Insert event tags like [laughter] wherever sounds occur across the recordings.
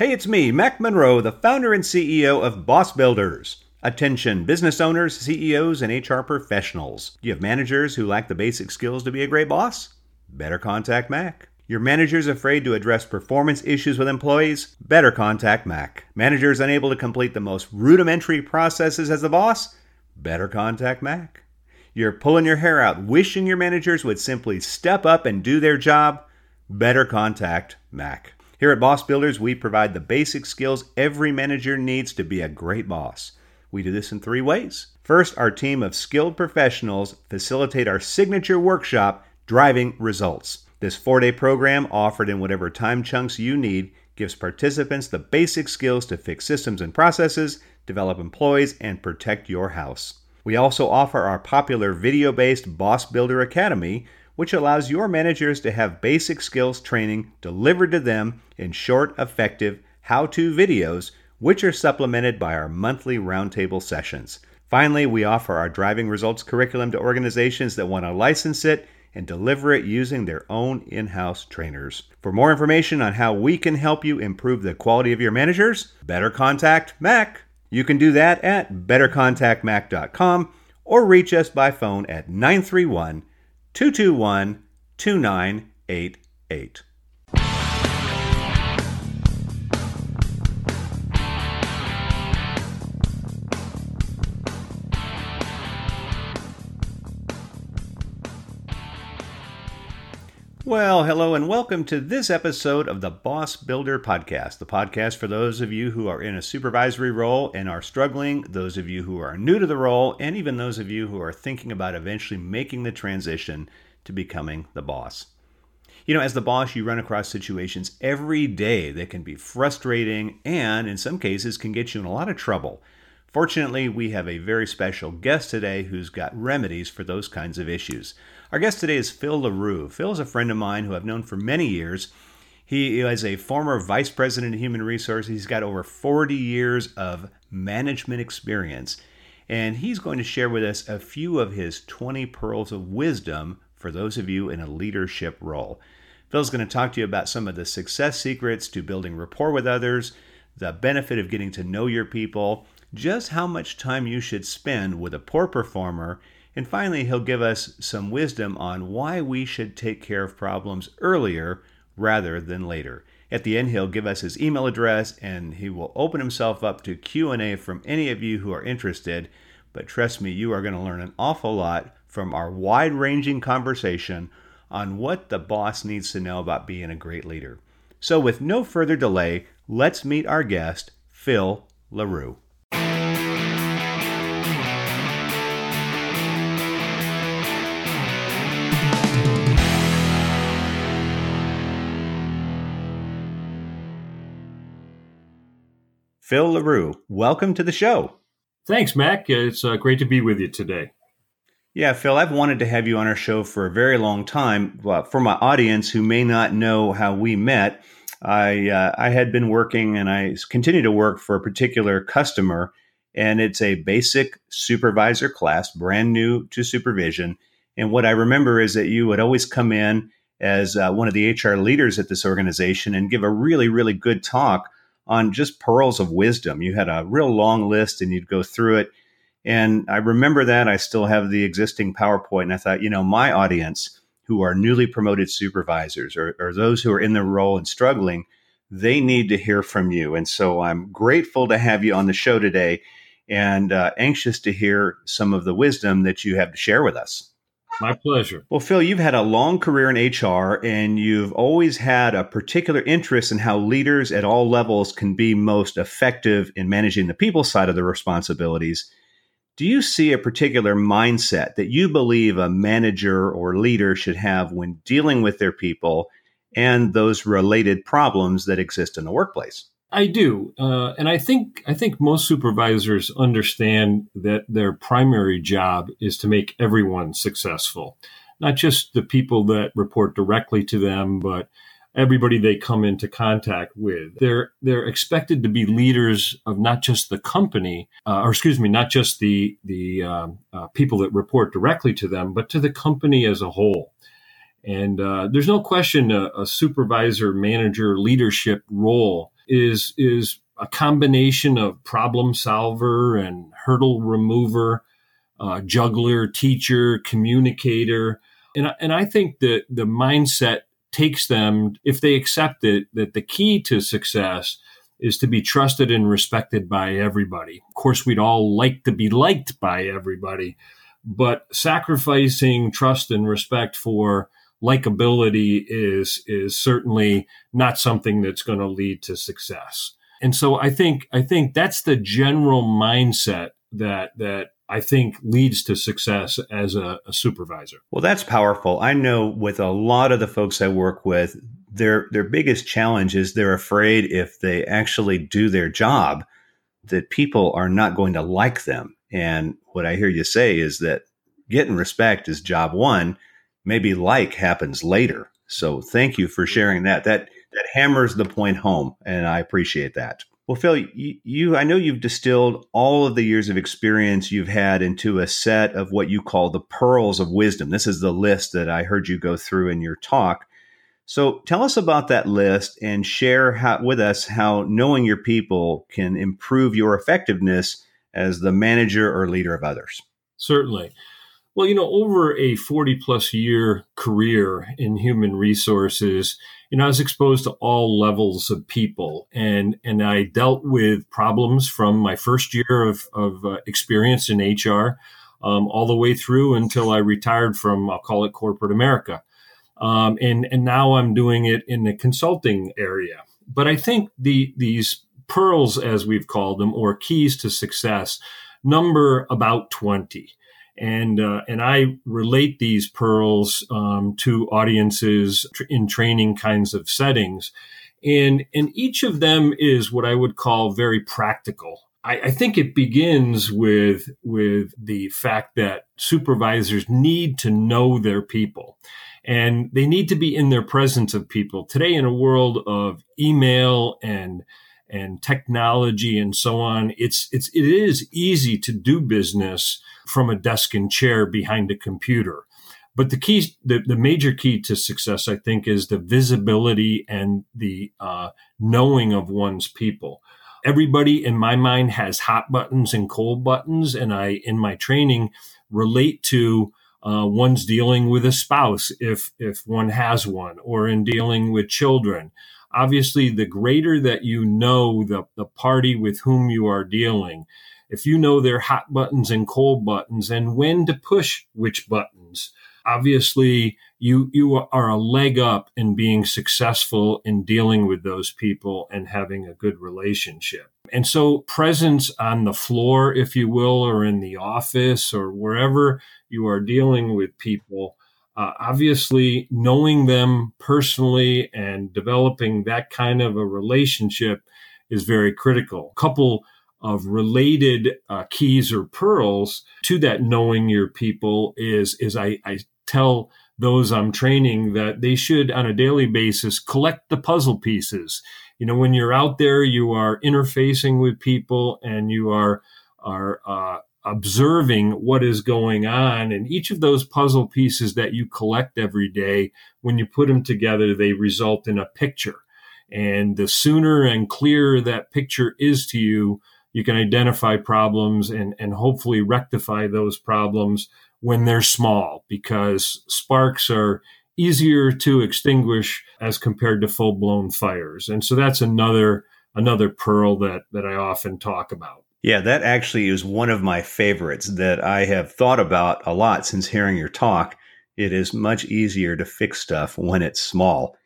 Hey, it's me, Mac Monroe, the founder and CEO of Boss Builders. Attention, business owners, CEOs, and HR professionals. Do you have managers who lack the basic skills to be a great boss? Better contact Mac. Your manager's afraid to address performance issues with employees? Better contact Mac. Managers unable to complete the most rudimentary processes as the boss? Better contact Mac. You're pulling your hair out, wishing your managers would simply step up and do their job? Better contact Mac. Here at Boss Builders, we provide the basic skills every manager needs to be a great boss. We do this in three ways. First, our team of skilled professionals facilitate our signature workshop, Driving Results. This four day program, offered in whatever time chunks you need, gives participants the basic skills to fix systems and processes, develop employees, and protect your house. We also offer our popular video based Boss Builder Academy, which allows your managers to have basic skills training delivered to them in short, effective how to videos, which are supplemented by our monthly roundtable sessions. Finally, we offer our driving results curriculum to organizations that want to license it and deliver it using their own in house trainers. For more information on how we can help you improve the quality of your managers, better contact Mac. You can do that at bettercontactmac.com or reach us by phone at 931 221 2988. Well, hello and welcome to this episode of the Boss Builder Podcast, the podcast for those of you who are in a supervisory role and are struggling, those of you who are new to the role, and even those of you who are thinking about eventually making the transition to becoming the boss. You know, as the boss, you run across situations every day that can be frustrating and, in some cases, can get you in a lot of trouble. Fortunately, we have a very special guest today who's got remedies for those kinds of issues. Our guest today is Phil LeRoux. Phil is a friend of mine who I've known for many years. He is a former vice president of human resources. He's got over 40 years of management experience. And he's going to share with us a few of his 20 pearls of wisdom for those of you in a leadership role. Phil's going to talk to you about some of the success secrets to building rapport with others, the benefit of getting to know your people, just how much time you should spend with a poor performer, and finally, he'll give us some wisdom on why we should take care of problems earlier rather than later. At the end, he'll give us his email address and he will open himself up to Q&A from any of you who are interested. But trust me, you are going to learn an awful lot from our wide-ranging conversation on what the boss needs to know about being a great leader. So with no further delay, let's meet our guest, Phil LeRoux. Phil LeRoux, welcome to the show. Thanks, Mac. It's uh, great to be with you today. Yeah, Phil, I've wanted to have you on our show for a very long time. Well, for my audience who may not know how we met, I uh, I had been working and I continue to work for a particular customer, and it's a basic supervisor class, brand new to supervision. And what I remember is that you would always come in as uh, one of the HR leaders at this organization and give a really, really good talk on just pearls of wisdom. You had a real long list and you'd go through it. And I remember that. I still have the existing PowerPoint. And I thought, you know, my audience who are newly promoted supervisors or, or those who are in the role and struggling, they need to hear from you. And so I'm grateful to have you on the show today and uh, anxious to hear some of the wisdom that you have to share with us. My pleasure. Well, Phil, you've had a long career in HR and you've always had a particular interest in how leaders at all levels can be most effective in managing the people side of the responsibilities. Do you see a particular mindset that you believe a manager or leader should have when dealing with their people and those related problems that exist in the workplace? I do, uh, and I think I think most supervisors understand that their primary job is to make everyone successful, not just the people that report directly to them, but everybody they come into contact with. They're they're expected to be leaders of not just the company, uh, or excuse me, not just the the um, uh, people that report directly to them, but to the company as a whole. And uh, there's no question a, a supervisor, manager, leadership role is is a combination of problem solver and hurdle remover, uh, juggler, teacher, communicator, and and I think that the mindset takes them if they accept it that the key to success is to be trusted and respected by everybody. Of course, we'd all like to be liked by everybody, but sacrificing trust and respect for likability is is certainly not something that's going to lead to success. And so I think I think that's the general mindset that that I think leads to success as a, a, supervisor. Well, that's powerful. I know with a lot of the folks I work with, their their biggest challenge is they're afraid if they actually do their job that people are not going to like them. And what I hear you say is that getting respect is job one. Maybe like happens later. So thank you for sharing that. That that hammers the point home, and I appreciate that. Well, Phil, you, you, I know you've distilled all of the years of experience you've had into a set of what you call the pearls of wisdom. This is the list that I heard you go through in your talk. So tell us about that list and share how, with us how knowing your people can improve your effectiveness as the manager or leader of others. Certainly. Well, you know, over a 40 plus year career in human resources, you know, I was exposed to all levels of people and, and I dealt with problems from my first year of, of uh, experience in HR um, all the way through until I retired from, I'll call it corporate America. Um, and, and now I'm doing it in the consulting area. But I think the, these pearls, as we've called them, or keys to success, number about 20 and uh, and I relate these pearls um, to audiences tr- in training kinds of settings, and and each of them is what I would call very practical. I, I think it begins with with the fact that supervisors need to know their people. And they need to be in their presence of people. Today in a world of email and and technology and so on, it's it's it is easy to do business from a desk and chair behind a computer. But the key, the, the major key to success, I think, is the visibility and the uh, knowing of one's people. Everybody in my mind has hot buttons and cold buttons, and I, in my training, relate to uh, one's dealing with a spouse if if one has one, or in dealing with children obviously the greater that you know the, the party with whom you are dealing, if you know their hot buttons and cold buttons and when to push which buttons, obviously you you are a leg up in being successful in dealing with those people and having a good relationship. And so presence on the floor, if you will, or in the office or wherever you are dealing with people uh, obviously, knowing them personally and developing that kind of a relationship is very critical. Couple of related uh, keys or pearls to that knowing your people is is I, I tell those I'm training that they should on a daily basis collect the puzzle pieces. You know, when you're out there, you are interfacing with people and you are are uh, observing what is going on. And each of those puzzle pieces that you collect every day, when you put them together, they result in a picture. And the sooner and clearer that picture is to you, you can identify problems and, and hopefully rectify those problems when they're small because sparks are easier to extinguish as compared to full blown fires. And so that's another another pearl that that I often talk about. Yeah, that actually is one of my favorites that I have thought about a lot since hearing your talk. It is much easier to fix stuff when it's small.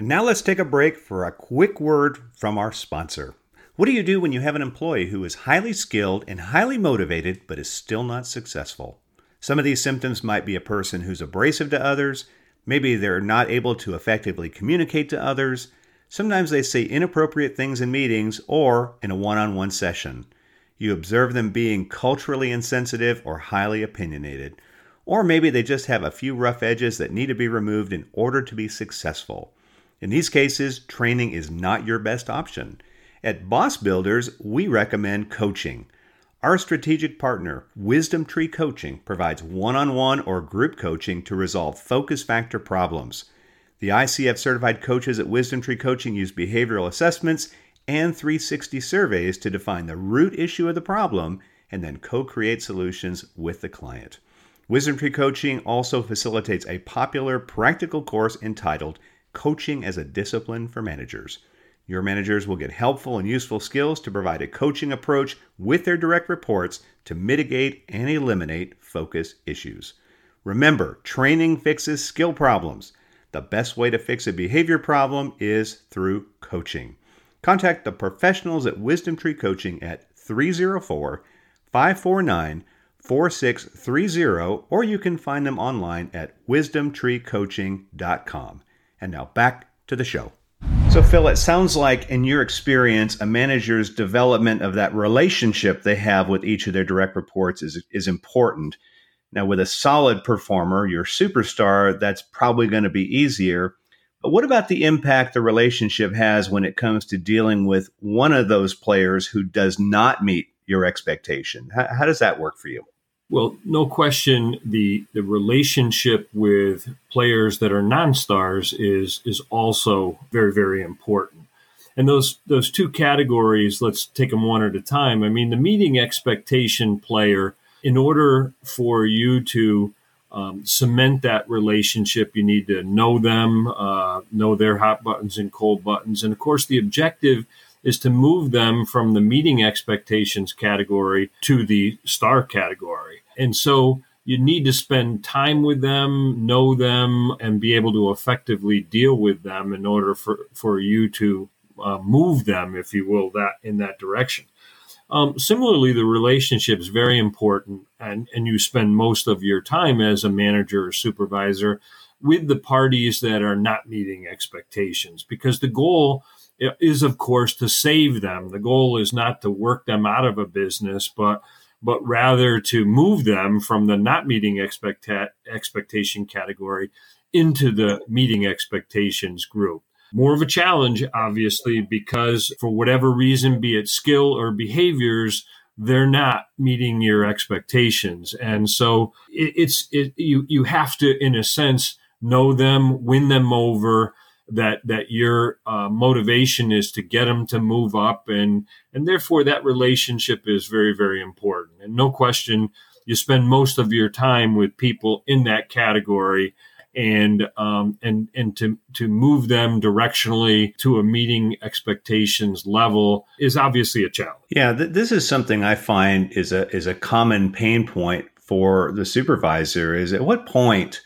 And now let's take a break for a quick word from our sponsor. What do you do when you have an employee who is highly skilled and highly motivated but is still not successful? Some of these symptoms might be a person who's abrasive to others, maybe they're not able to effectively communicate to others, Sometimes they say inappropriate things in meetings or in a one on one session. You observe them being culturally insensitive or highly opinionated. Or maybe they just have a few rough edges that need to be removed in order to be successful. In these cases, training is not your best option. At Boss Builders, we recommend coaching. Our strategic partner, Wisdom Tree Coaching, provides one on one or group coaching to resolve focus factor problems. The ICF certified coaches at Wisdom Tree Coaching use behavioral assessments and 360 surveys to define the root issue of the problem and then co create solutions with the client. Wisdom Tree Coaching also facilitates a popular practical course entitled Coaching as a Discipline for Managers. Your managers will get helpful and useful skills to provide a coaching approach with their direct reports to mitigate and eliminate focus issues. Remember, training fixes skill problems. The best way to fix a behavior problem is through coaching. Contact the professionals at Wisdom Tree Coaching at 304 549 4630, or you can find them online at wisdomtreecoaching.com. And now back to the show. So, Phil, it sounds like in your experience, a manager's development of that relationship they have with each of their direct reports is, is important. Now, with a solid performer, your superstar, that's probably going to be easier. But what about the impact the relationship has when it comes to dealing with one of those players who does not meet your expectation? How, how does that work for you? Well, no question, the the relationship with players that are non-stars is is also very very important. And those those two categories, let's take them one at a time. I mean, the meeting expectation player, in order for you to um, cement that relationship, you need to know them, uh, know their hot buttons and cold buttons, and of course, the objective is to move them from the meeting expectations category to the star category. And so you need to spend time with them, know them, and be able to effectively deal with them in order for, for you to uh, move them, if you will, that in that direction. Um, similarly, the relationship is very important, and, and you spend most of your time as a manager or supervisor with the parties that are not meeting expectations because the goal is of course to save them. The goal is not to work them out of a business, but but rather to move them from the not meeting expecta- expectation category into the meeting expectations group. More of a challenge, obviously, because for whatever reason, be it skill or behaviors, they're not meeting your expectations. And so it, it's, it, you, you have to, in a sense, know them, win them over, that that your uh, motivation is to get them to move up and and therefore that relationship is very very important and no question you spend most of your time with people in that category and um, and and to to move them directionally to a meeting expectations level is obviously a challenge. Yeah, th- this is something I find is a is a common pain point for the supervisor. Is at what point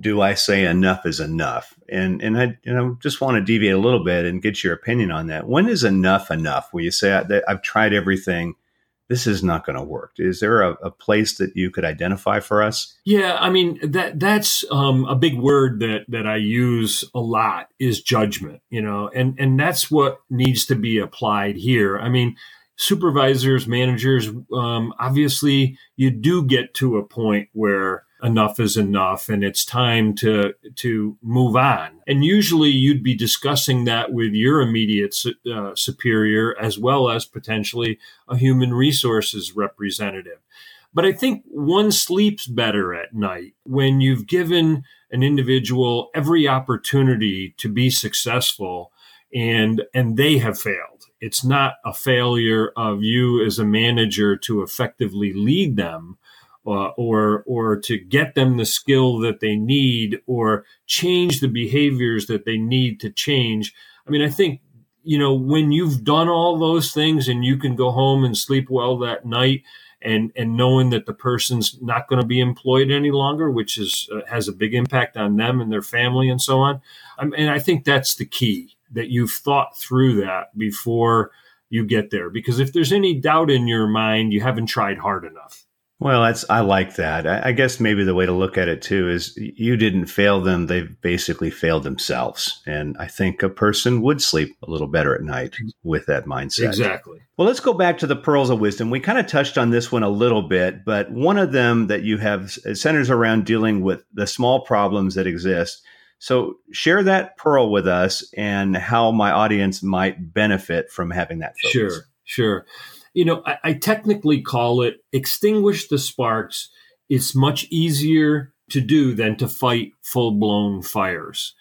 do I say enough is enough? And and I you know just want to deviate a little bit and get your opinion on that. When is enough enough? Where you say I, I've tried everything, this is not going to work. Is there a, a, place that you could identify for us? Yeah, I mean that that's um, a big word that that I use a lot is judgment. You know, and and that's what needs to be applied here. I mean supervisors, managers, um, obviously you do get to a point where enough is enough and it's time to to move on. And usually you'd be discussing that with your immediate uh, superior as well as potentially a human resources representative. But i think one sleeps better at night when you've given an individual every opportunity to be successful and and they have failed. It's not a failure of you as a manager to effectively lead them uh, or or to get them the skill that they need or change the behaviors that they need to change. I mean, I think you know when you've done all those things and you can go home and sleep well that night and and knowing that the person's not going to be employed any longer which is uh, has a big impact on them and their family and so on I mean, and i think that's the key that you've thought through that before you get there because if there's any doubt in your mind you haven't tried hard enough well, that's I like that. I, I, guess maybe the way to look at it too is you didn't fail them; they basically failed themselves. And I think a person would sleep a little better at night with that mindset. Exactly. Well, let's go back to the pearls of wisdom. We kind of touched on this one a little bit, but one of them that you have centers around dealing with the small problems that exist. So share that pearl with us and how my audience might benefit from having that. Focus. Sure, sure you know, I, I technically call it extinguish the sparks. It's much easier to do than to fight full blown fires.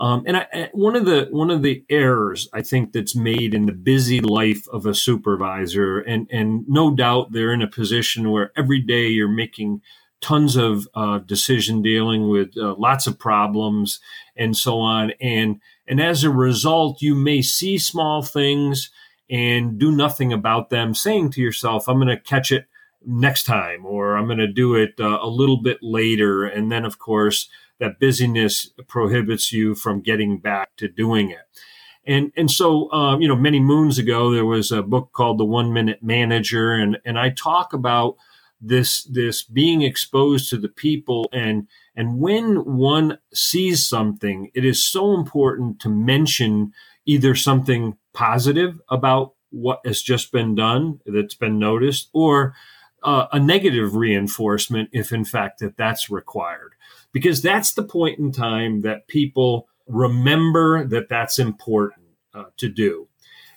Um, and I, one of the one of the errors I think that's made in the busy life of a supervisor, and and no doubt they're in a position where every day you're making tons of uh, decision dealing with uh, lots of problems and so on, and and as a result, you may see small things and do nothing about them, saying to yourself, "I'm going to catch it." next time or i'm going to do it uh, a little bit later and then of course that busyness prohibits you from getting back to doing it. And and so um, you know, many moons ago, there was a book called The One Minute Manager, and and I talk about this this being exposed to the people and and when one sees something, it is so important to mention either something positive about what has just been done that's been noticed, or uh, a negative reinforcement if in fact that that's required because that's the point in time that people remember that that's important uh, to do.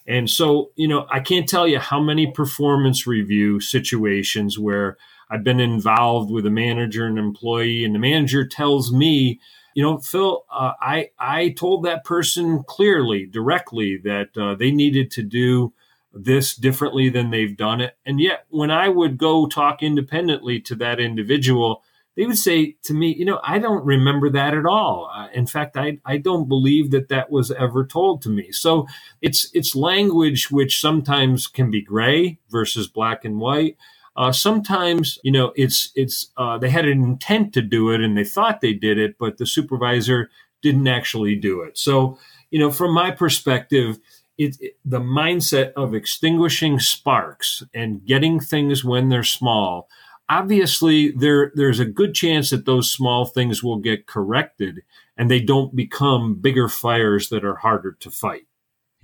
And so, you know, I can't tell you how many performance review situations where I've been involved with a manager and employee, and the manager tells me, you know, Phil, uh, I I told that person clearly, directly that uh, they needed to do this differently than they've done it, and yet when I would go talk independently to that individual, they would say to me, you know, I don't remember that at all. Uh, in fact, I, I don't believe that that was ever told to me. So it's it's language which sometimes can be gray versus black and white. Uh, sometimes, you know, it's it's uh, they had an intent to do it and they thought they did it, but the supervisor didn't actually do it. So, you know, from my perspective, it, it, the mindset of extinguishing sparks and getting things when they're small obviously there there's a good chance that those small things will get corrected and they don't become bigger fires that are harder to fight.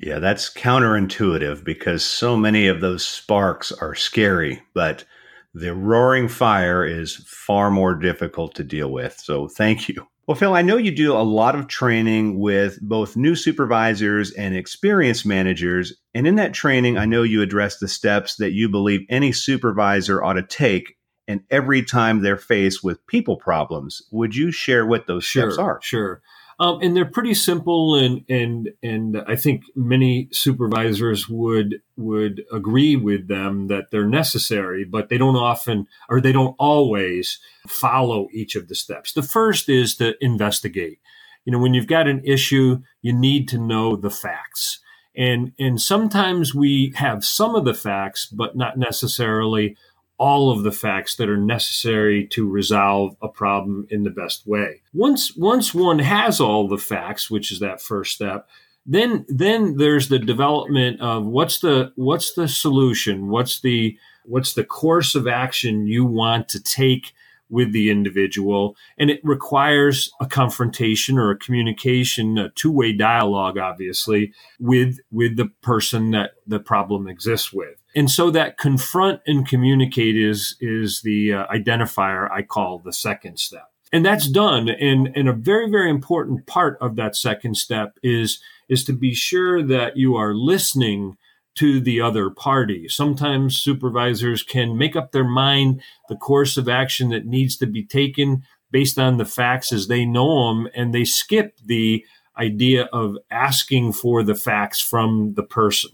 Yeah, that's counterintuitive because so many of those sparks are scary, but the roaring fire is far more difficult to deal with. So thank you. Well, Phil, I know you do a lot of training with both new supervisors and experienced managers. And in that training, I know you address the steps that you believe any supervisor ought to take and every time they're faced with people problems. Would you share what those sure, steps are? Sure. Um, and they're pretty simple, and and and I think many supervisors would would agree with them that they're necessary, but they don't often or they don't always follow each of the steps. The first is to investigate. You know, when you've got an issue, you need to know the facts, and and sometimes we have some of the facts, but not necessarily all of the facts that are necessary to resolve a problem in the best way. Once once one has all the facts, which is that first step, then then there's the development of what's the what's the solution, what's the what's the course of action you want to take with the individual? And it requires a confrontation or a communication a two-way dialogue obviously with with the person that the problem exists with and so that confront and communicate is is the uh, identifier I call the second step. And that's done. And, and a very, very important part of that second step is, is to be sure that you are listening to the other party. Sometimes supervisors can make up their mind the course of action that needs to be taken based on the facts as they know them, and they skip the idea of asking for the facts from the person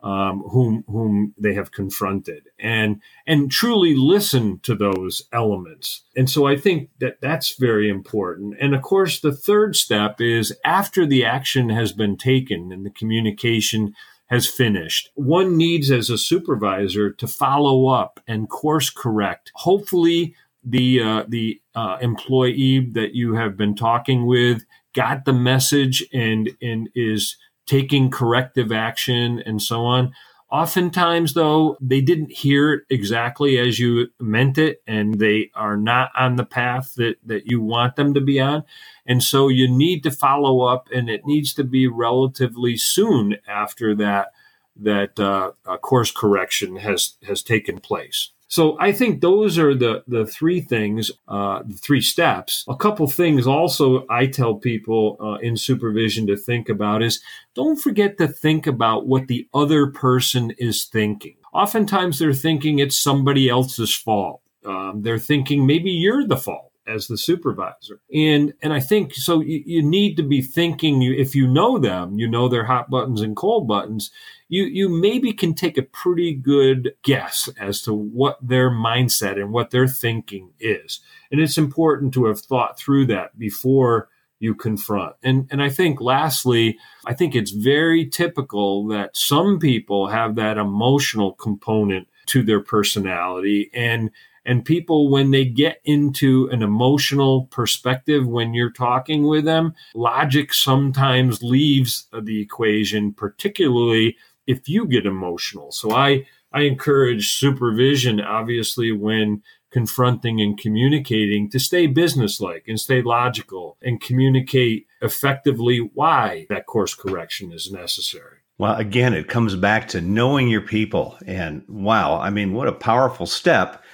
um, whom whom they have confronted. And and truly listen to those elements. And so i think that that's very important. And of course the third step is after the action has been taken and the communication has finished one needs as a supervisor to follow up and course correct. Hopefully the uh, the uh, employee that you have been talking with got the message and and is taking corrective action and so on. Oftentimes, though, they didn't hear it exactly as you meant it, and they are not on the path that, that you want them to be on. And so you need to follow up, and it needs to be relatively soon after that that uh, course correction has has taken place. So I think those are the the three things, uh, the three steps. A couple things also I tell people uh, in supervision to think about is don't forget to think about what the other person is thinking. Oftentimes they're thinking it's somebody else's fault. Um, they're thinking maybe you're the fault as the supervisor. And and I think so you, you need to be thinking if you know them, you know their hot buttons and cold buttons, you you maybe can take a pretty good guess as to what their mindset and what their thinking is. And it's important to have thought through that before you confront. And and I think lastly, I think it's very typical that some people have that emotional component to their personality and and people when they get into an emotional perspective when you're talking with them logic sometimes leaves the equation particularly if you get emotional so i i encourage supervision obviously when confronting and communicating to stay businesslike and stay logical and communicate effectively why that course correction is necessary. Well, again, it comes back to knowing your people. And wow, I mean, what a powerful step.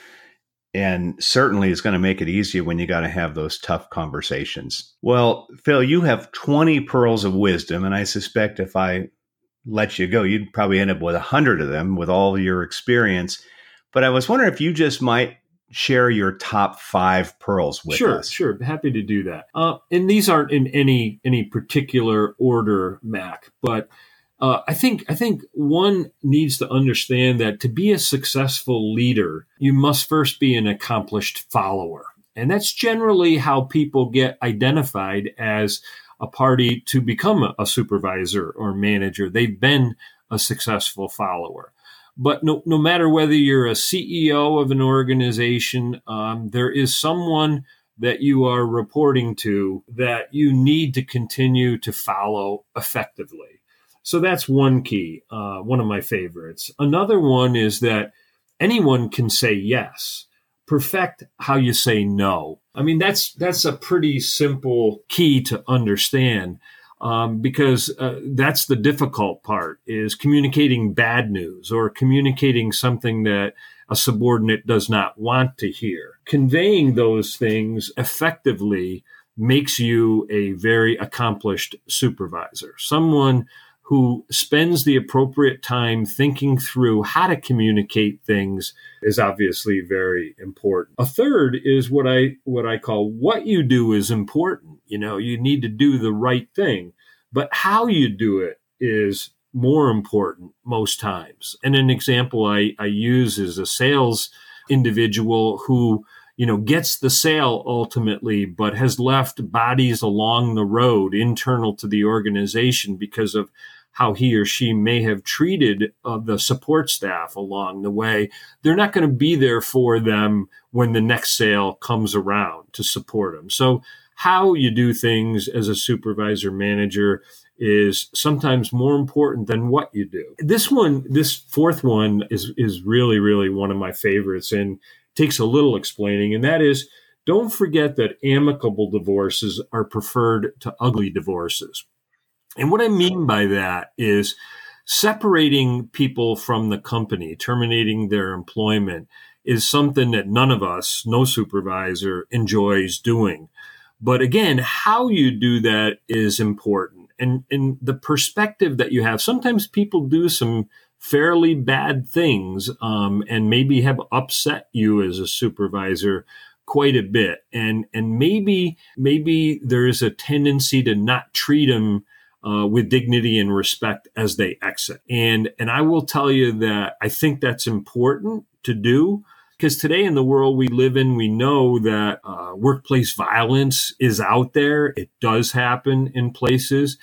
And certainly is going to make it easier when you got to have those tough conversations. Well, Phil, you have 20 pearls of wisdom. And I suspect if I let you go, you'd probably end up with a 100 of them with all your experience. But I was wondering if you just might share your top five pearls with sure, us. Sure, sure, happy to do that. Uh, and these aren't in any any particular order, Mac, but uh, I think I think one needs to understand that to be a successful leader, you must first be an accomplished follower, and that's generally how people get identified as a party to become a, supervisor or manager. They've been a successful follower. But no, no matter whether you're a CEO of an organization, um, there is someone that you are reporting to that you need to continue to follow effectively. So that's one key, uh, one of my favorites. Another one is that anyone can say yes. Perfect how you say no. I mean, that's that's a pretty simple key to understand um, because uh, that's the difficult part is communicating bad news or communicating something that a subordinate does not want to hear. Conveying those things effectively makes you a very accomplished supervisor, someone who spends the appropriate time thinking through how to communicate things is obviously very important. A third is what I what I call what you do is important. You know, you need to do the right thing, but how you do it is more important most times. And an example I, I use is a sales individual who you know, gets the sale ultimately, but has left bodies along the road internal to the organization because of how he or she may have treated uh, the support staff along the way. They're not going to be there for them when the next sale comes around to support them. So, how you do things as a supervisor manager is sometimes more important than what you do. This one, this fourth one is is really really one of my favorites and takes a little explaining and that is don't forget that amicable divorces are preferred to ugly divorces. And what I mean by that is separating people from the company, terminating their employment is something that none of us, no supervisor, enjoys doing. But again, how you do that is important. And, and the perspective that you have, sometimes people do some fairly bad things um, and maybe have upset you as a supervisor quite a bit. And, and maybe, maybe there is a tendency to not treat them uh, with dignity and respect as they exit. And and I will tell you that I think that's important to do because today in the world we live in, we know that uh, workplace violence is out there. It does happen in places.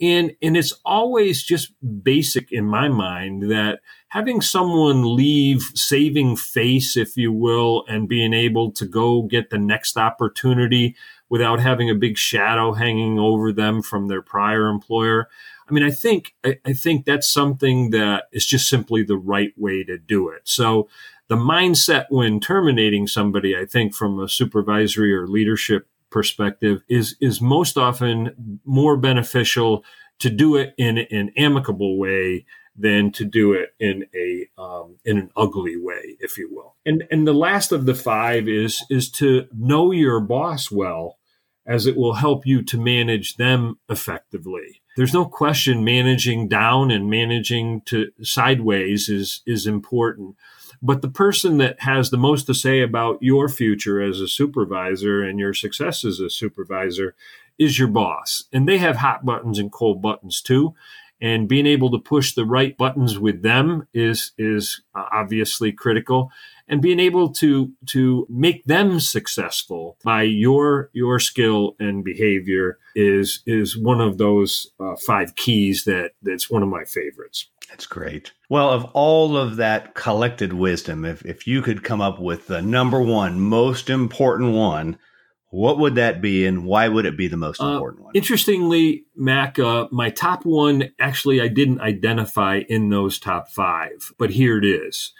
And, and it's always just basic in my mind that having someone leave saving face, if you will, and being able to go get the next opportunity without having a big shadow hanging over them from their prior employer. I mean, I think I, I think that's something that is just simply the right way to do it. So the mindset when terminating somebody, I think from a supervisory or leadership perspective is is most often more beneficial to do it in an amicable way than to do it in a um, in an ugly way, if you will. And and the last of the five is is to know your boss well, as it will help you to manage them effectively. There's no question managing down and managing to sideways is is important But the person that has the most to say about your future as a supervisor and your success as a supervisor is your boss. And they have hot buttons and cold buttons too. And being able to push the right buttons with them is, is uh, obviously critical. And being able to to make them successful by your your skill and behavior is is one of those uh, five keys that that's one of my favorites. That's great. Well of all of that collected wisdom if if you could come up with the number one most important one what would that be and why would it be the most uh, important uh, one? interestingly mac uh, my top one actually i didn't identify in those top five but here it is.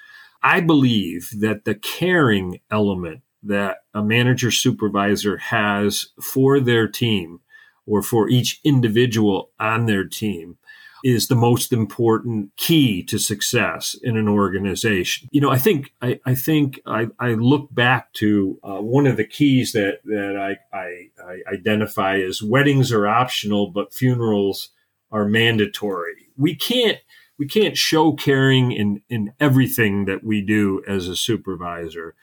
I believe that the caring element that a manager supervisor has for their team or for each individual on their team is the most important key to success in an organization. You know, I think I, I think I, I, look back to uh, one of the keys that that I, I, I identify as weddings are optional, but funerals are mandatory. We can't we can't show caring in in everything that we do as a supervisor,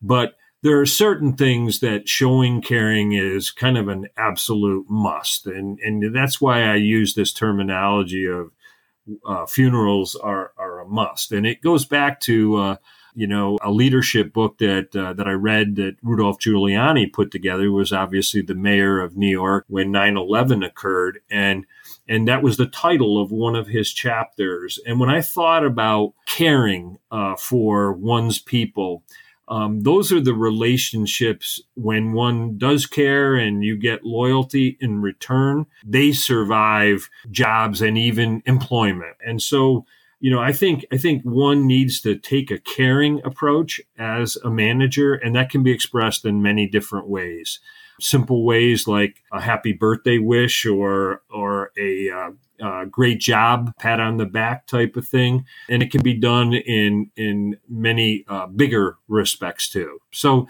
but there are certain things that showing caring is kind of an absolute must, and and that's why I use this terminology of uh, funerals are are a must, and it goes back to. Uh, you know, a leadership book that uh, that I read that Rudolph Giuliani put together was obviously the mayor of New York when 9/11 occurred, and and that was the title of one of his chapters. And when I thought about caring uh, for one's people, um, those are the relationships when one does care and you get loyalty in return, they survive jobs and even employment. And so, you know, I think I think one needs to take a caring approach as a manager, and that can be expressed in many different ways simple ways like a happy birthday wish or or a uh, uh, great job, pat on the back type of thing, and it can be done in in many uh, bigger respects too. So.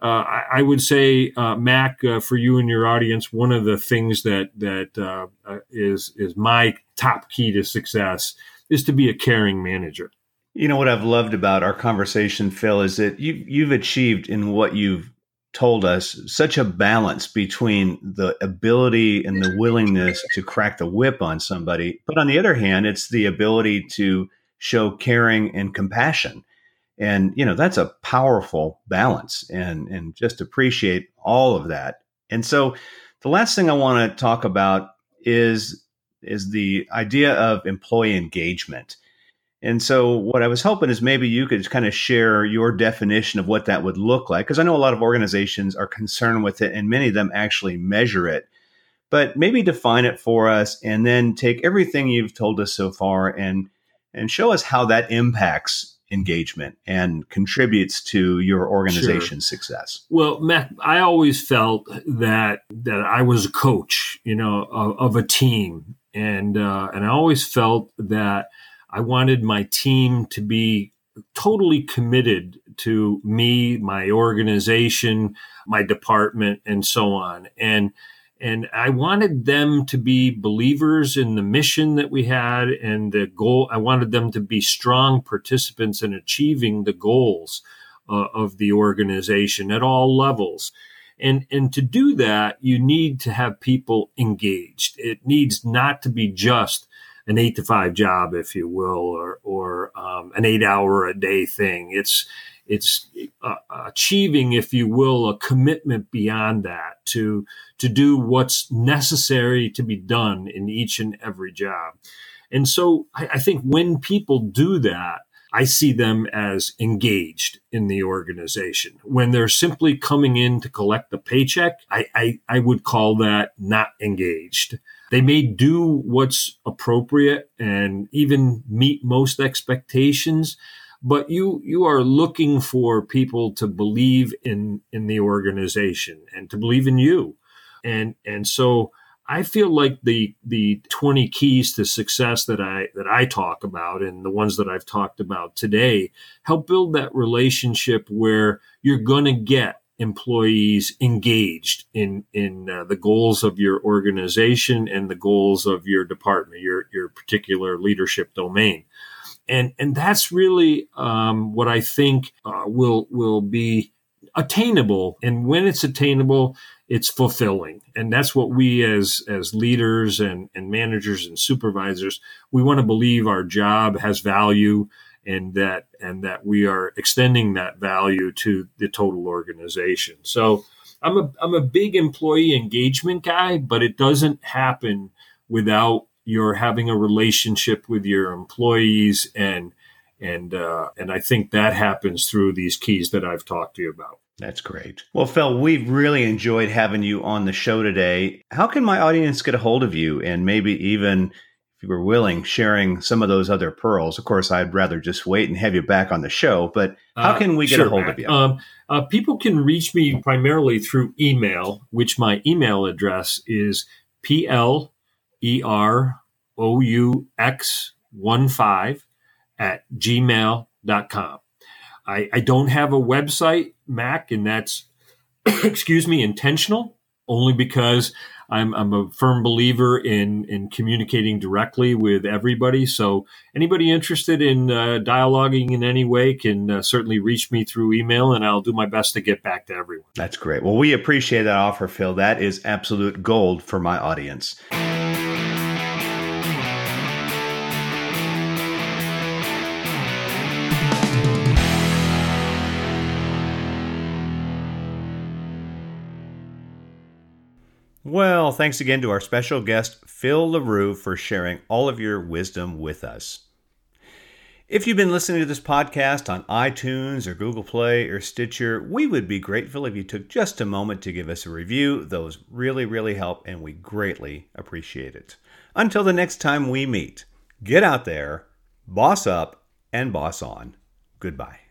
Uh, I, I, would say, uh, Mac, uh, for you and your audience, one of the things that that is is my top key to success is to be a caring manager. You know what I've loved about our conversation, Phil, is that you you've achieved in what you've told us such a balance between the ability and the willingness to crack the whip on somebody. But on the other hand, it's the ability to show caring and compassion. And, you know, that's a powerful balance and, and just appreciate all of that. And so the last thing I want to talk about is, is the idea of employee engagement. And so, what I was hoping is maybe you could kind of share your definition of what that would look like, because I know a lot of organizations are concerned with it, and many of them actually measure it. But maybe define it for us, and then take everything you've told us so far and and show us how that impacts engagement and contributes to your organization's sure. success. Well, Matt, I always felt that that I was a coach, you know, of, of a team, and uh, and I always felt that I wanted my team to be totally committed to me, my organization, my department, and so on. And and I wanted them to be believers in the mission that we had and the goal. I wanted them to be strong participants in achieving the goals uh, of the organization at all levels. And, and to do that, you need to have people engaged. It needs not to be just an eight to five job, if you will, or or um, an eight hour a day thing. It's it's uh, achieving, if you will, a commitment beyond that to to do what's necessary to be done in each and every job. And so I, I think when people do that, I see them as engaged in the organization. When they're simply coming in to collect the paycheck, I, I, I would call that not engaged. They may do what's appropriate and even meet most expectations, but you you are looking for people to believe in in the organization and to believe in you. And and so I feel like the the 20 keys to success that I that I talk about and the ones that I've talked about today help build that relationship where you're going to get employees engaged in in uh, the goals of your organization and the goals of your department, your your particular leadership domain. and and that's really um, what I think uh, will will be attainable. And when it's attainable, it's fulfilling, and that's what we as as leaders and and managers and supervisors we want to believe our job has value and that and that we are extending that value to the total organization. So I'm a I'm a big employee engagement guy, but it doesn't happen without you're having a relationship with your employees and and uh, and I think that happens through these keys that I've talked to you about. That's great. Well, Phil, we've really enjoyed having you on the show today. How can my audience get a hold of you and maybe even if you were willing sharing some of those other pearls? Of course, I'd rather just wait and have you back on the show, but how uh, can we get uh, sure, a hold Matt. of you? Um, uh, people can reach me primarily through email, which my email address is pl E R O U X 1 5 at gmail.com. I, I don't have a website, Mac, and that's, [clears throat] excuse me, intentional only because I'm, I'm a firm believer in, in communicating directly with everybody. So anybody interested in uh, dialoguing in any way can uh, certainly reach me through email, and I'll do my best to get back to everyone. That's great. Well, we appreciate that offer, Phil. That is absolute gold for my audience. Well, thanks again to our special guest, Phil LeRoux, for sharing all of your wisdom with us. If you've been listening to this podcast on iTunes or Google Play or Stitcher, we would be grateful if you took just a moment to give us a review. Those really, really help, and we greatly appreciate it. Until the next time we meet, get out there, boss up, and boss on. Goodbye.